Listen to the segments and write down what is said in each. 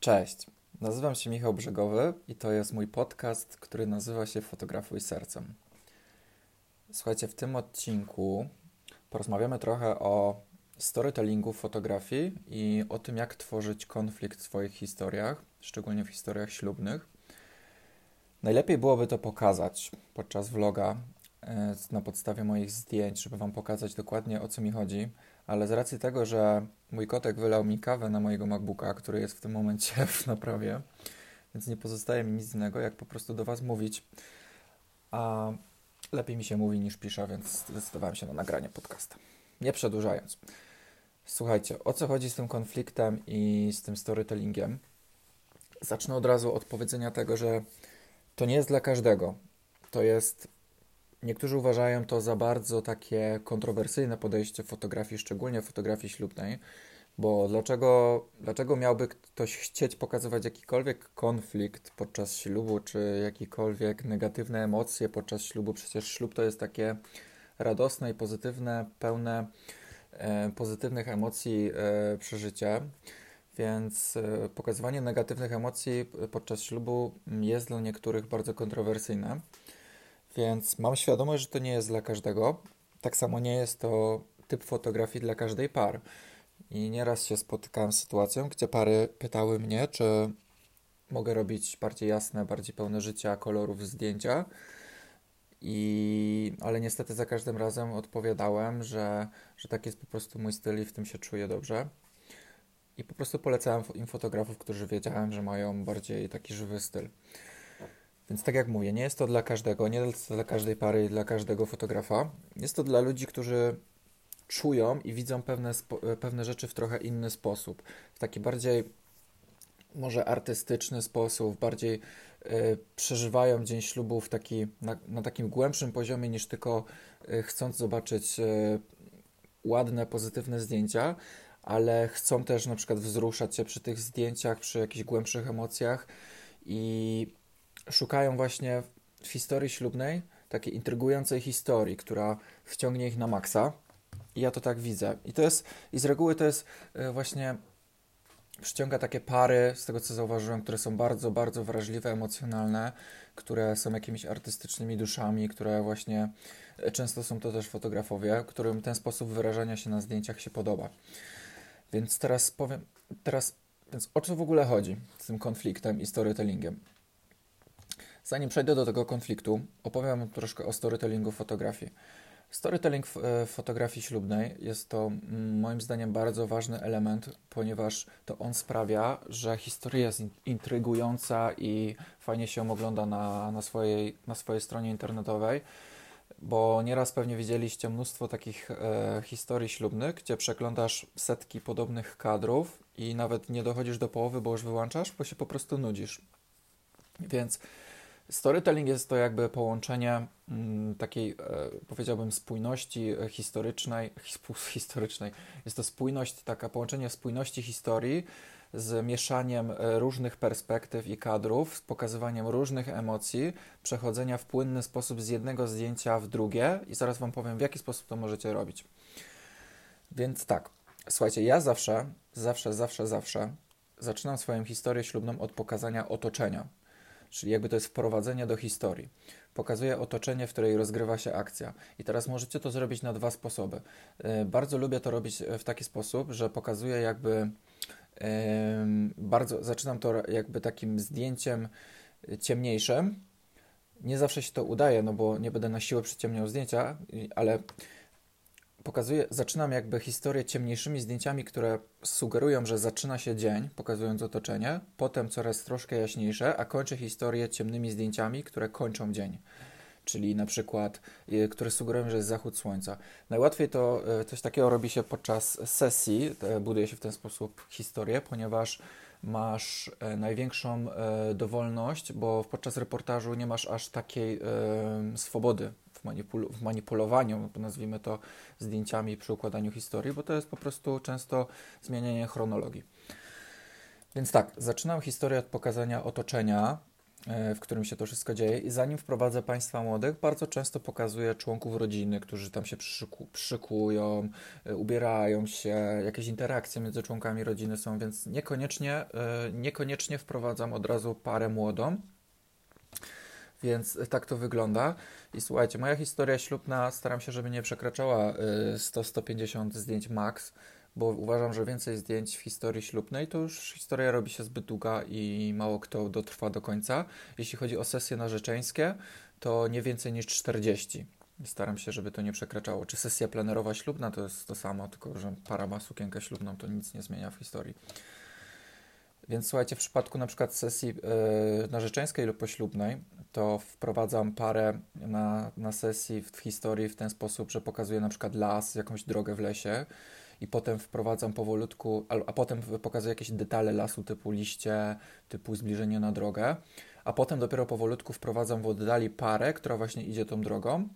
Cześć, nazywam się Michał Brzegowy i to jest mój podcast, który nazywa się Fotografuj Sercem. Słuchajcie, w tym odcinku porozmawiamy trochę o storytellingu fotografii i o tym, jak tworzyć konflikt w swoich historiach, szczególnie w historiach ślubnych. Najlepiej byłoby to pokazać podczas vloga e, na podstawie moich zdjęć, żeby Wam pokazać dokładnie o co mi chodzi, ale z racji tego, że mój kotek wylał mi kawę na mojego MacBooka, który jest w tym momencie w naprawie, więc nie pozostaje mi nic innego, jak po prostu do Was mówić. A lepiej mi się mówi niż pisze, więc zdecydowałem się na nagranie podcasta. Nie przedłużając. Słuchajcie, o co chodzi z tym konfliktem i z tym storytellingiem? Zacznę od razu od powiedzenia tego, że to nie jest dla każdego. To jest Niektórzy uważają to za bardzo takie kontrowersyjne podejście fotografii, szczególnie fotografii ślubnej, bo dlaczego, dlaczego miałby ktoś chcieć pokazywać jakikolwiek konflikt podczas ślubu, czy jakiekolwiek negatywne emocje podczas ślubu? Przecież ślub to jest takie radosne i pozytywne, pełne e, pozytywnych emocji e. Więc e, pokazywanie negatywnych emocji podczas ślubu jest dla niektórych bardzo kontrowersyjne. Więc mam świadomość, że to nie jest dla każdego. Tak samo nie jest to typ fotografii dla każdej pary. I nieraz się spotykałem z sytuacją, gdzie pary pytały mnie, czy mogę robić bardziej jasne, bardziej pełne życia, kolorów zdjęcia. I, ale niestety za każdym razem odpowiadałem, że, że tak jest po prostu mój styl i w tym się czuję dobrze. I po prostu polecałem im fotografów, którzy wiedziałem, że mają bardziej taki żywy styl. Więc tak jak mówię, nie jest to dla każdego, nie jest to dla każdej pary dla każdego fotografa. Jest to dla ludzi, którzy czują i widzą pewne, pewne rzeczy w trochę inny sposób. W taki bardziej może artystyczny sposób, bardziej y, przeżywają dzień ślubu w taki, na, na takim głębszym poziomie niż tylko y, chcąc zobaczyć y, ładne, pozytywne zdjęcia, ale chcą też na przykład wzruszać się przy tych zdjęciach, przy jakichś głębszych emocjach i szukają właśnie w historii ślubnej takiej intrygującej historii, która wciągnie ich na maksa. I ja to tak widzę. I to jest, i z reguły to jest e, właśnie przyciąga takie pary, z tego co zauważyłem, które są bardzo, bardzo wrażliwe, emocjonalne, które są jakimiś artystycznymi duszami, które właśnie e, często są to też fotografowie, którym ten sposób wyrażania się na zdjęciach się podoba. Więc teraz powiem, teraz, więc o co w ogóle chodzi z tym konfliktem i storytellingiem? Zanim przejdę do tego konfliktu, opowiem troszkę o storytellingu fotografii. Storytelling e, fotografii ślubnej jest to mm, moim zdaniem bardzo ważny element, ponieważ to on sprawia, że historia jest intrygująca i fajnie się ją ogląda na, na, swojej, na swojej stronie internetowej, bo nieraz pewnie widzieliście mnóstwo takich e, historii ślubnych, gdzie przeglądasz setki podobnych kadrów i nawet nie dochodzisz do połowy, bo już wyłączasz, bo się po prostu nudzisz. Więc Storytelling jest to jakby połączenie mm, takiej, e, powiedziałbym, spójności historycznej, historycznej. Jest to spójność, taka połączenie spójności historii z mieszaniem e, różnych perspektyw i kadrów, z pokazywaniem różnych emocji, przechodzenia w płynny sposób z jednego zdjęcia w drugie i zaraz Wam powiem, w jaki sposób to możecie robić. Więc tak, słuchajcie, ja zawsze, zawsze, zawsze, zawsze zaczynam swoją historię ślubną od pokazania otoczenia czyli jakby to jest wprowadzenie do historii. Pokazuje otoczenie, w której rozgrywa się akcja. I teraz możecie to zrobić na dwa sposoby. E, bardzo lubię to robić w taki sposób, że pokazuję jakby bardzo, zaczynam to jakby takim zdjęciem ciemniejszym. Nie zawsze się to udaje, no bo nie będę na siłę przyciemniał zdjęcia, ale pokazuję, zaczynam jakby historię ciemniejszymi zdjęciami, które sugerują, że zaczyna się dzień, pokazując otoczenie, potem coraz troszkę jaśniejsze, a kończę historię ciemnymi zdjęciami, które kończą dzień. Czyli na przykład, y, które sugerują, że jest zachód słońca. Najłatwiej to y, coś takiego robi się podczas sesji, buduje się w ten sposób historię, ponieważ masz e, największą e, dowolność, bo podczas reportażu nie masz aż takiej swobody w, manipul w manipulowaniu, nazwijmy to zdjęciami przy układaniu historii, bo to jest po prostu często zmienianie chronologii. Więc tak, zaczynam historię od pokazania otoczenia, e, w którym się to wszystko dzieje. I zanim wprowadzę Państwa młodych, bardzo często pokazuję członków rodziny, którzy tam się przyszykują, e, ubierają się, jakieś interakcje między członkami rodziny są, więc niekoniecznie, e, niekoniecznie wprowadzam od razu parę młodą. Więc tak to wygląda. I słuchajcie, moja historia ślubna staram się, żeby nie przekraczała 100-150 zdjęć max bo uważam, że więcej zdjęć w historii ślubnej to już historia robi się zbyt długa i mało kto dotrwa do końca. Jeśli chodzi o sesje narzeczeńskie, to nie więcej niż 40. Staram się, żeby to nie przekraczało. Czy sesja plenerowa ślubna to jest to samo, tylko że para ma sukienkę ślubną, to nic nie zmienia w historii. Więc słuchajcie, w przypadku na przykład sesji yy, narzeczeńskiej lub poślubnej, to wprowadzam parę na, na sesji w, w historii w ten sposób, że pokazuję na przykład las, jakąś drogę w lesie, i potem wprowadzam powolutku, a, potem pokazuję jakieś detale lasu typu liście, typu zbliżenie na drogę, a potem dopiero powolutku wprowadzam w oddali parę, która właśnie idzie tą drogą.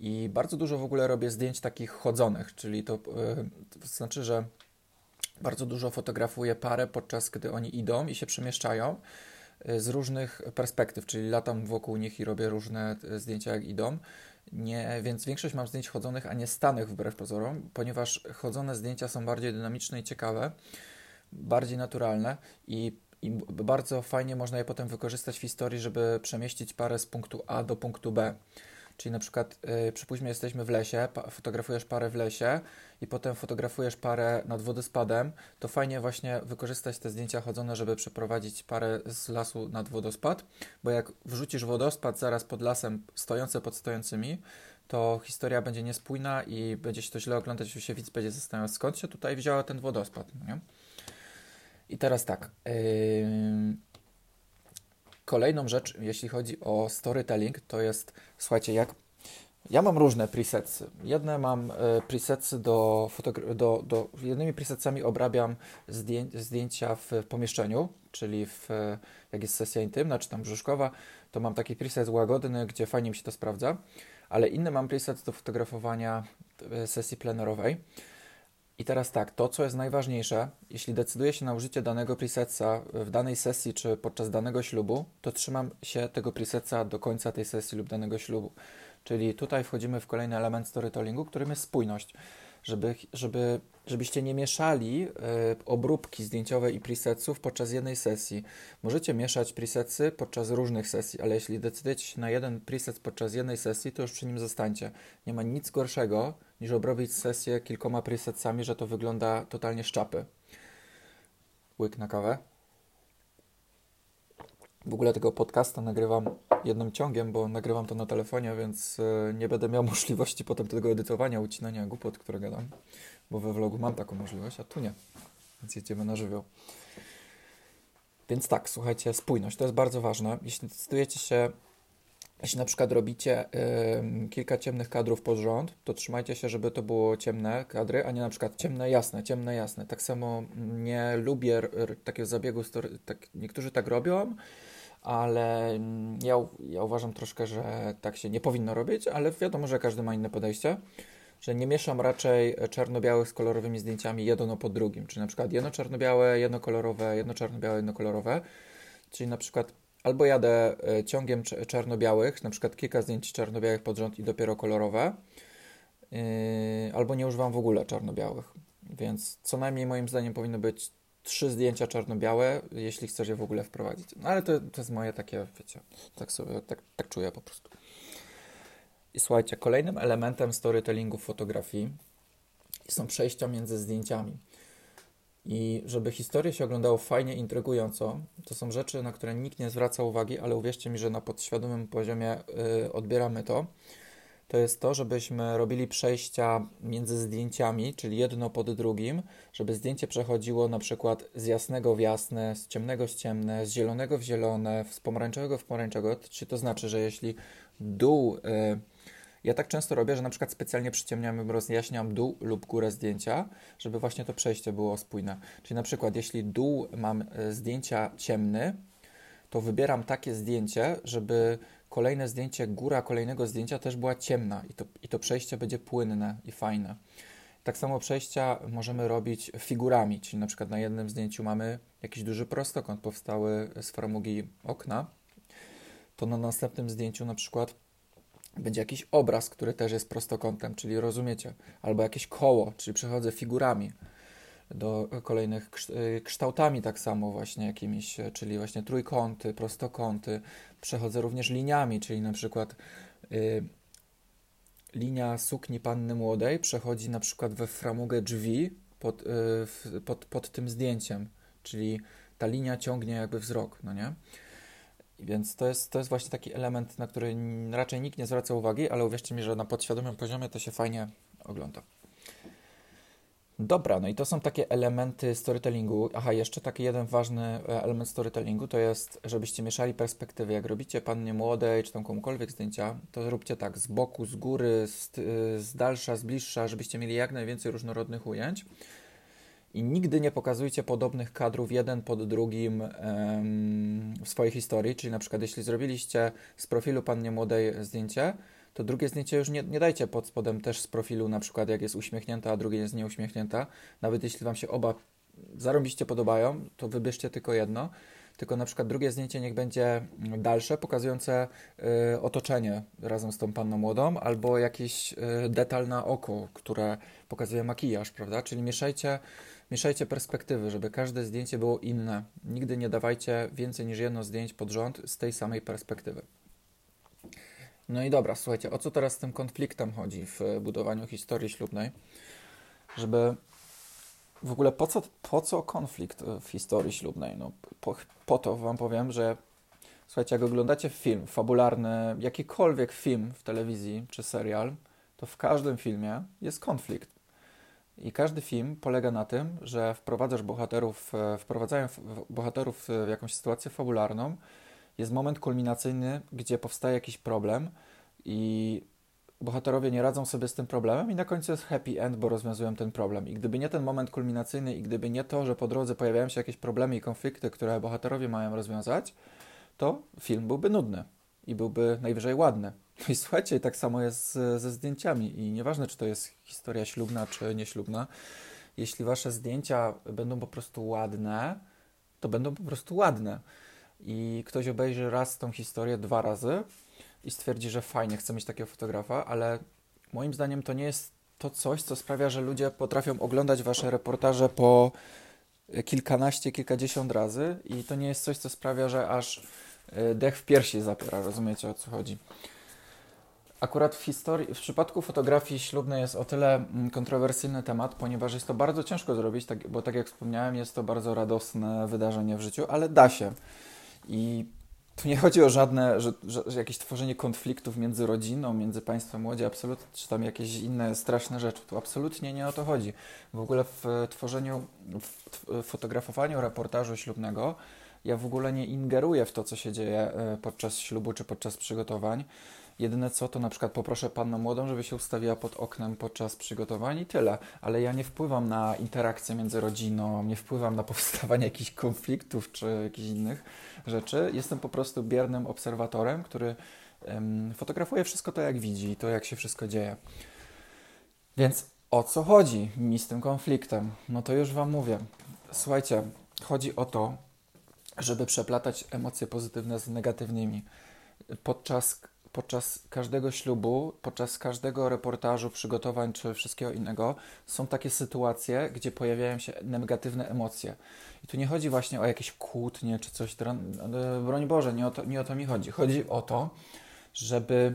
I bardzo dużo w ogóle robię zdjęć takich chodzonych, czyli to, yy, to znaczy, że bardzo dużo fotografuję parę podczas gdy oni idą i się przemieszczają y, z różnych perspektyw, czyli latam wokół nich i robię różne y, zdjęcia jak idą. Nie, więc większość mam zdjęć chodzonych, a nie stanych wbrew pozorom, ponieważ chodzone zdjęcia są bardziej dynamiczne i ciekawe, bardziej naturalne i, i bardzo fajnie można je potem wykorzystać w historii, żeby przemieścić parę z punktu A do punktu B. Czyli na przykład, yy, przypuśćmy, jesteśmy w lesie, fotografujesz parę w lesie i potem fotografujesz parę nad wodospadem, to fajnie właśnie wykorzystać te zdjęcia chodzone, żeby przeprowadzić parę z lasu nad wodospad, bo jak wrzucisz wodospad zaraz pod lasem, stojące pod stojącymi, to historia będzie niespójna i będzie się to źle oglądać, się widz będzie zastanawiał, skąd się tutaj wziął ten wodospad. Nie? I teraz tak. Yy... Kolejną rzecz, jeśli chodzi o storytelling, to jest, słuchajcie, jak ja mam różne presetsy. Jedne mam e, presetsy do, do, do jednymi presetsami obrabiam zdję zdjęcia w pomieszczeniu, czyli w, jak jest sesja intymna czy tam brzuszkowa, to mam taki preset łagodny, gdzie fajnie mi się to sprawdza, ale inny mam preset do fotografowania e, sesji plenerowej. I teraz tak, to co jest najważniejsze, jeśli decyduję się na użycie danego presetsa w danej sesji czy podczas danego ślubu, to trzymam się tego presetsa do końca tej sesji lub danego ślubu. Czyli tutaj wchodzimy w kolejny element storytellingu, którym jest spójność. Żeby, żeby, żebyście nie mieszali y, obróbki zdjęciowe i presetsów podczas jednej sesji. Możecie mieszać presetsy podczas różnych sesji, ale jeśli decydujecie się na jeden preset podczas jednej sesji, to już przy nim zostańcie. Nie ma nic gorszego niż obrobić sesję kilkoma presetsami, że to wygląda totalnie szczapy. Łyk na kawę. W ogóle tego podcasta nagrywam jednym ciągiem, bo nagrywam to na telefonie, więc e, nie będę miał możliwości potem tego edytowania, ucinania głupot, które gadam, bo we vlogu mam taką możliwość, a tu nie. Więc jedziemy na żywioł. Więc tak, słuchajcie, spójność to jest bardzo ważne. Jeśli decydujecie się, jeśli na przykład robicie yy, kilka ciemnych kadrów pod rząd, to trzymajcie się, żeby to było ciemne kadry, a nie na przykład ciemne, jasne, ciemne, jasne. Tak samo nie lubię takiego zabiegu, tak, niektórzy tak robią, ale mm, ja, ja uważam troszkę, że tak się nie powinno robić, ale wiadomo, że każdy ma inne podejście, że nie mieszam raczej czarno-białych z kolorowymi zdjęciami jedno po drugim, czyli na przykład jedno czarno-białe, jedno kolorowe, jedno czarno-białe, jedno kolorowe, czyli na przykład albo jadę e, ciągiem czarno-białych, na przykład kilka zdjęć czarno-białych pod rząd i dopiero kolorowe, yy, albo nie używam w ogóle czarno-białych, więc co najmniej moim zdaniem powinno być trzy zdjęcia czarno-białe, jeśli chcesz je w ogóle wprowadzić. No ale to, to jest moje takie, wiecie, tak sobie, tak, tak czuję po prostu. I słuchajcie, kolejnym elementem storytellingu fotografii są przejścia między zdjęciami. I żeby historię się oglądało fajnie, intrygująco, to są rzeczy, na które nikt nie zwraca uwagi, ale uwierzcie mi, że na podświadomym poziomie yy, odbieramy to to jest to, żebyśmy robili przejścia między zdjęciami, czyli jedno pod drugim, żeby zdjęcie przechodziło na przykład z jasnego w jasne, z ciemnego w ciemne, z zielonego w zielone, z pomarańczowego w pomarańczowego. Czy to znaczy, że jeśli dół. Yy, ja tak często robię, że na przykład specjalnie przyciemniam, rozjaśniam dół lub górę zdjęcia, żeby właśnie to przejście było spójne. Czyli na przykład, jeśli dół mam e, zdjęcia ciemny, to wybieram takie zdjęcie, żeby kolejne zdjęcie, góra kolejnego zdjęcia też była ciemna i to, i to przejście będzie płynne i fajne. Tak samo przejścia możemy robić figurami, czyli na przykład na jednym zdjęciu mamy jakiś duży prostokąt powstały z framugi okna to na następnym zdjęciu na przykład będzie jakiś obraz, który też jest prostokątem, czyli rozumiecie, albo jakieś koło, czyli przechodzę figurami do kolejnych y, kształtami tak samo właśnie jakimiś, czyli właśnie trójkąty, prostokąty. Przechodzę również liniami, czyli na przykład y, linia sukni panny młodej przechodzi na przykład we framugę drzwi pod, y, pod, pod tym zdjęciem, czyli ta linia ciągnie jakby wzrok, no nie? Więc to jest, to jest właśnie taki element, na który raczej nikt nie zwraca uwagi, ale uwierzcie mi, że na podświadomym poziomie to się fajnie ogląda. Dobra, no i to są takie elementy storytellingu. Aha, jeszcze taki jeden ważny e, element storytellingu to jest, żebyście mieszali perspektywy. Jak robicie pannie młodej czy tam komukolwiek zdjęcia, to róbcie tak z boku, z góry, z, z dalsza, z bliższa, żebyście mieli jak najwięcej różnorodnych ujęć. I nigdy nie pokazujcie podobnych kadrów jeden pod drugim w swojej historii. Czyli na przykład, jeśli zrobiliście z profilu pannie młodej zdjęcie, to drugie zdjęcie już nie, nie dajcie pod spodem też z profilu, na przykład jak jest uśmiechnięta, a drugie jest nieuśmiechnięta. Nawet jeśli Wam się oba zarobiście podobają, to wybierzcie tylko jedno. Tylko na przykład drugie zdjęcie niech będzie dalsze, pokazujące y, otoczenie razem z tą panną młodą, albo jakiś y, detal na oko, które pokazuje makijaż, prawda? Czyli mieszajcie, mieszajcie perspektywy, żeby każde zdjęcie było inne. Nigdy nie dawajcie więcej niż jedno zdjęć pod rząd z tej samej perspektywy. No i dobra, słuchajcie, o co teraz z tym konfliktem chodzi w budowaniu historii ślubnej? Żeby w ogóle po co, po co konflikt w historii ślubnej? No, po, po to Wam powiem, że słuchajcie, jak oglądacie film fabularny, jakikolwiek film w telewizji czy serial, to w każdym filmie jest konflikt. I każdy film polega na tym, że wprowadzasz bohaterów, wprowadzają bohaterów w jakąś sytuację fabularną, jest moment kulminacyjny, gdzie powstaje jakiś problem i bohaterowie nie radzą sobie z tym problemem i na końcu jest happy end, bo rozwiązują ten problem. I gdyby nie ten moment kulminacyjny i gdyby nie to, że po drodze pojawiają się jakieś problemy i konflikty, które bohaterowie mają rozwiązać, to film byłby nudny i byłby najwyżej ładny. No i słuchajcie, tak samo jest ze zdjęciami i nieważne, czy to jest historia ślubna, czy nieślubna, jeśli wasze zdjęcia będą po prostu ładne, to będą po prostu ładne i ktoś obejrzy raz tą historię dwa razy i stwierdzi, że fajnie, chce mieć takiego fotografa, ale moim zdaniem to nie jest to coś, co sprawia, że ludzie potrafią oglądać wasze reportaże po kilkanaście, kilkadziesiąt razy i to nie jest coś, co sprawia, że aż e, dech w piersi zapiera, rozumiecie o co chodzi. Akurat w historii, w przypadku fotografii ślubnej jest o tyle mm, kontrowersyjny temat, ponieważ jest to bardzo ciężko zrobić, tak, bo tak jak wspomniałem, jest to bardzo radosne wydarzenie w życiu, ale da się. I tu nie chodzi o żadne, że, że, jakieś tworzenie konfliktów między rodziną, między państwem młodzi, absolutnie, czy tam jakieś inne straszne rzeczy. Tu absolutnie nie o to chodzi. W ogóle w tworzeniu, w fotografowaniu reportażu ślubnego ja w ogóle nie ingeruję w to, co się dzieje e, podczas ślubu czy podczas przygotowań. Jedyne co, to na przykład poproszę pannę młodą, żeby się ustawiła pod oknem podczas przygotowań i tyle. Ale ja nie wpływam na interakcję między rodziną, nie wpływam na powstawanie jakichś konfliktów czy jakichś innych rzeczy. Jestem po prostu biernym obserwatorem, który um, fotografuje wszystko to, jak widzi, to, jak się wszystko dzieje. Więc o co chodzi mi z tym konfliktem? No to już Wam mówię. Słuchajcie, chodzi o to, żeby przeplatać emocje pozytywne z negatywnymi. Podczas podczas każdego ślubu, podczas każdego reportażu, przygotowań czy wszystkiego innego są takie sytuacje, gdzie pojawiają się negatywne emocje. I tu nie chodzi właśnie o jakieś kłótnie czy coś, broń Boże, nie o to, nie o to mi chodzi. Chodzi o to, żeby,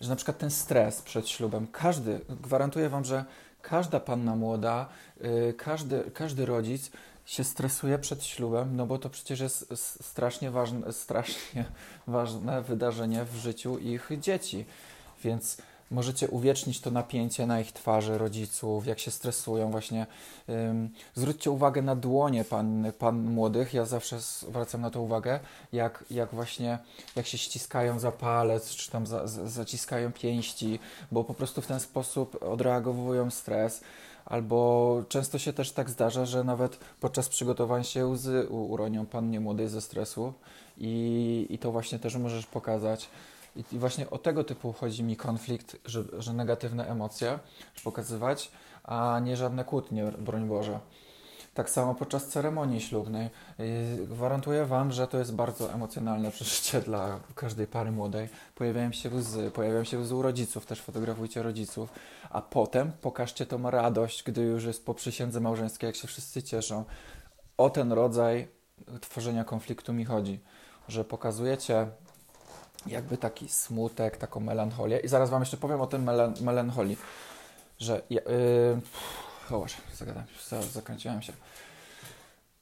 że na przykład ten stres przed ślubem, każdy, gwarantuję Wam, że każda panna młoda, yy, każdy, każdy rodzic się stresuje przed ślubem, no bo to przecież jest strasznie ważne, strasznie ważne wydarzenie w życiu ich dzieci. Więc możecie uwiecznić to napięcie na ich twarzy rodziców, jak się stresują właśnie. Zwróćcie uwagę na dłonie pan, pan młodych, ja zawsze zwracam na to uwagę, jak, jak właśnie, jak się ściskają za palec, czy tam za, za, zaciskają pięści, bo po prostu w ten sposób odreagowują stres albo często się też tak zdarza, że nawet podczas przygotowań się łzy uronią pannie młodej ze stresu i, i to właśnie też możesz pokazać. I, I, właśnie o tego typu chodzi mi konflikt, że, że negatywne emocje pokazywać, a nie żadne kłótnie, broń Boże. Tak samo podczas ceremonii ślubnej. Gwarantuję Wam, że to jest bardzo emocjonalne przeżycie dla każdej pary młodej. Pojawiają się łzy, pojawiają się łzy u rodziców, też fotografujcie rodziców, a potem pokażcie tą radość, gdy już jest po przysiędze małżeńskiej, jak się wszyscy cieszą. O ten rodzaj tworzenia konfliktu mi chodzi, że pokazujecie jakby taki smutek, taką melancholię. I zaraz Wam jeszcze powiem o tym melan melancholii, że... Yy, o zagadam, zakręciłem się.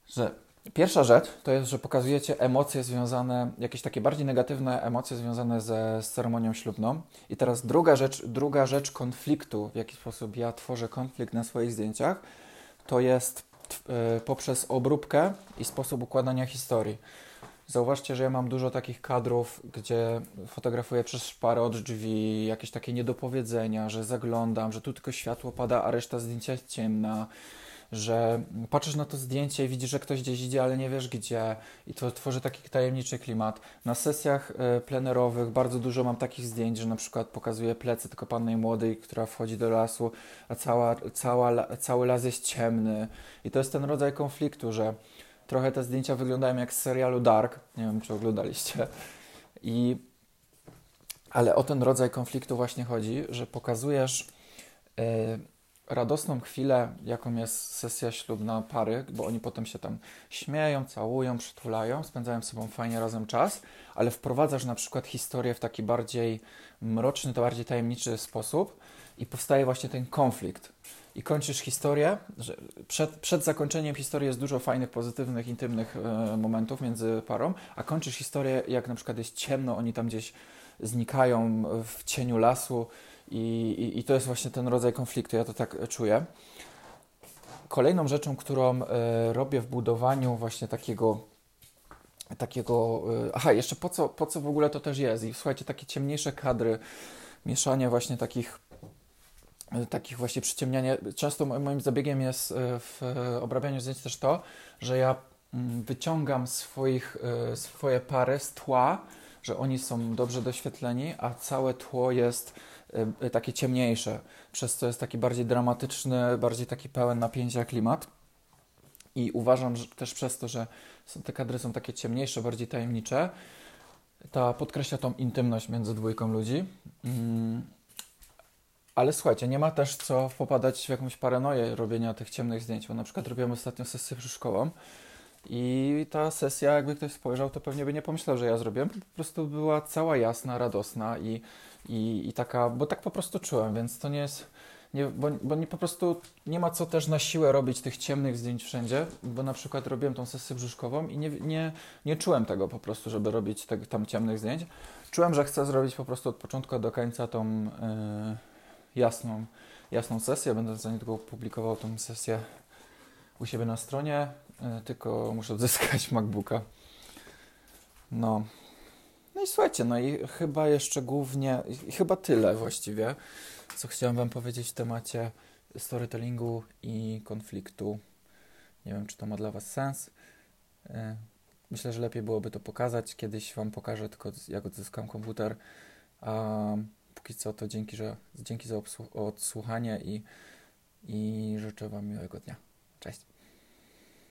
Że pierwsza rzecz to jest, że pokazujecie emocje związane, jakieś takie bardziej negatywne emocje związane ze z ceremonią ślubną. I teraz druga rzecz, druga rzecz konfliktu, w jaki sposób ja tworzę konflikt na swoich zdjęciach, to jest yy, poprzez obróbkę i sposób układania historii. Zauważcie, że ja mam dużo takich kadrów, gdzie fotografuję przez szparę od drzwi, jakieś takie niedopowiedzenia, że zaglądam, że tu tylko światło pada, a reszta zdjęcia jest ciemna, że patrzysz na to zdjęcie i widzisz, że ktoś gdzieś idzie, ale nie wiesz gdzie i to tworzy taki tajemniczy klimat. Na sesjach e, plenerowych bardzo dużo mam takich zdjęć, że na przykład pokazuję plecy tylko pannej młodej, która wchodzi do lasu, a cała, cała, cały las jest ciemny i to jest ten rodzaj konfliktu, że Trochę te zdjęcia wyglądają jak z serialu Dark. Nie wiem, czy oglądaliście. I, ale o ten rodzaj konfliktu właśnie chodzi, że pokazujesz yy, radosną chwilę, jaką jest sesja ślubna pary, bo oni potem się tam śmieją, całują, przytulają, spędzają sobą fajnie razem czas, ale wprowadzasz na przykład historię w taki bardziej mroczny, to bardziej tajemniczy sposób i powstaje właśnie ten konflikt i kończysz historię, że przed, przed zakończeniem historii jest dużo fajnych, pozytywnych, intymnych e, momentów między parą, a kończysz historię, jak na przykład jest ciemno, oni tam gdzieś znikają w cieniu lasu i, i, i to jest właśnie ten rodzaj konfliktu, ja to tak czuję. Kolejną rzeczą, którą e, robię w budowaniu właśnie takiego takiego, e, aha, jeszcze po co, po co w ogóle to też jest i słuchajcie, takie ciemniejsze kadry, mieszanie właśnie takich takich właśnie przyciemniania. Często moim zabiegiem jest e, w obrabianiu zdjęć też to, że ja mm, wyciągam swoich, e, swoje pary z tła, że oni są dobrze doświetleni, a całe tło jest e, takie ciemniejsze, przez co jest taki bardziej dramatyczny, bardziej taki pełen napięcia klimat. I uważam, że też przez to, że te kadry są takie ciemniejsze, bardziej tajemnicze, ta podkreśla tą intymność między dwójką ludzi. Mm, ale słuchajcie, nie ma też co popadać w jakąś paranoję robienia tych ciemnych zdjęć, bo na przykład robiłem ostatnio sesję przy szkołą i ta sesja, jakby ktoś spojrzał, to pewnie by nie pomyślał, że ja zrobiłem. Po prostu była cała jasna, radosna i, i, i taka, bo tak po prostu czułem, więc to nie jest, nie, bo, bo nie, po prostu nie ma co też na siłę robić tych ciemnych zdjęć wszędzie, bo na przykład robiłem tą sesję brzuszkową i nie, nie, nie czułem tego po prostu, żeby robić te, tam ciemnych zdjęć. Czułem, że chcę zrobić po prostu od początku do końca tą... Yy, jasną, jasną sesję. Będę za niedługo publikował tą sesję u siebie na stronie, e, tylko muszę odzyskać MacBooka. No. No i słuchajcie, no i chyba jeszcze głównie, chyba tyle właściwie, co chciałem Wam powiedzieć w temacie storytellingu i konfliktu. Nie wiem, czy to ma dla Was sens. E, myślę, że lepiej byłoby to pokazać. Kiedyś Wam pokażę tylko, jak odzyskam komputer. Um, póki co to dzięki, że, dzięki za odsłuchanie i, i życzę Wam miłego dnia. Cześć.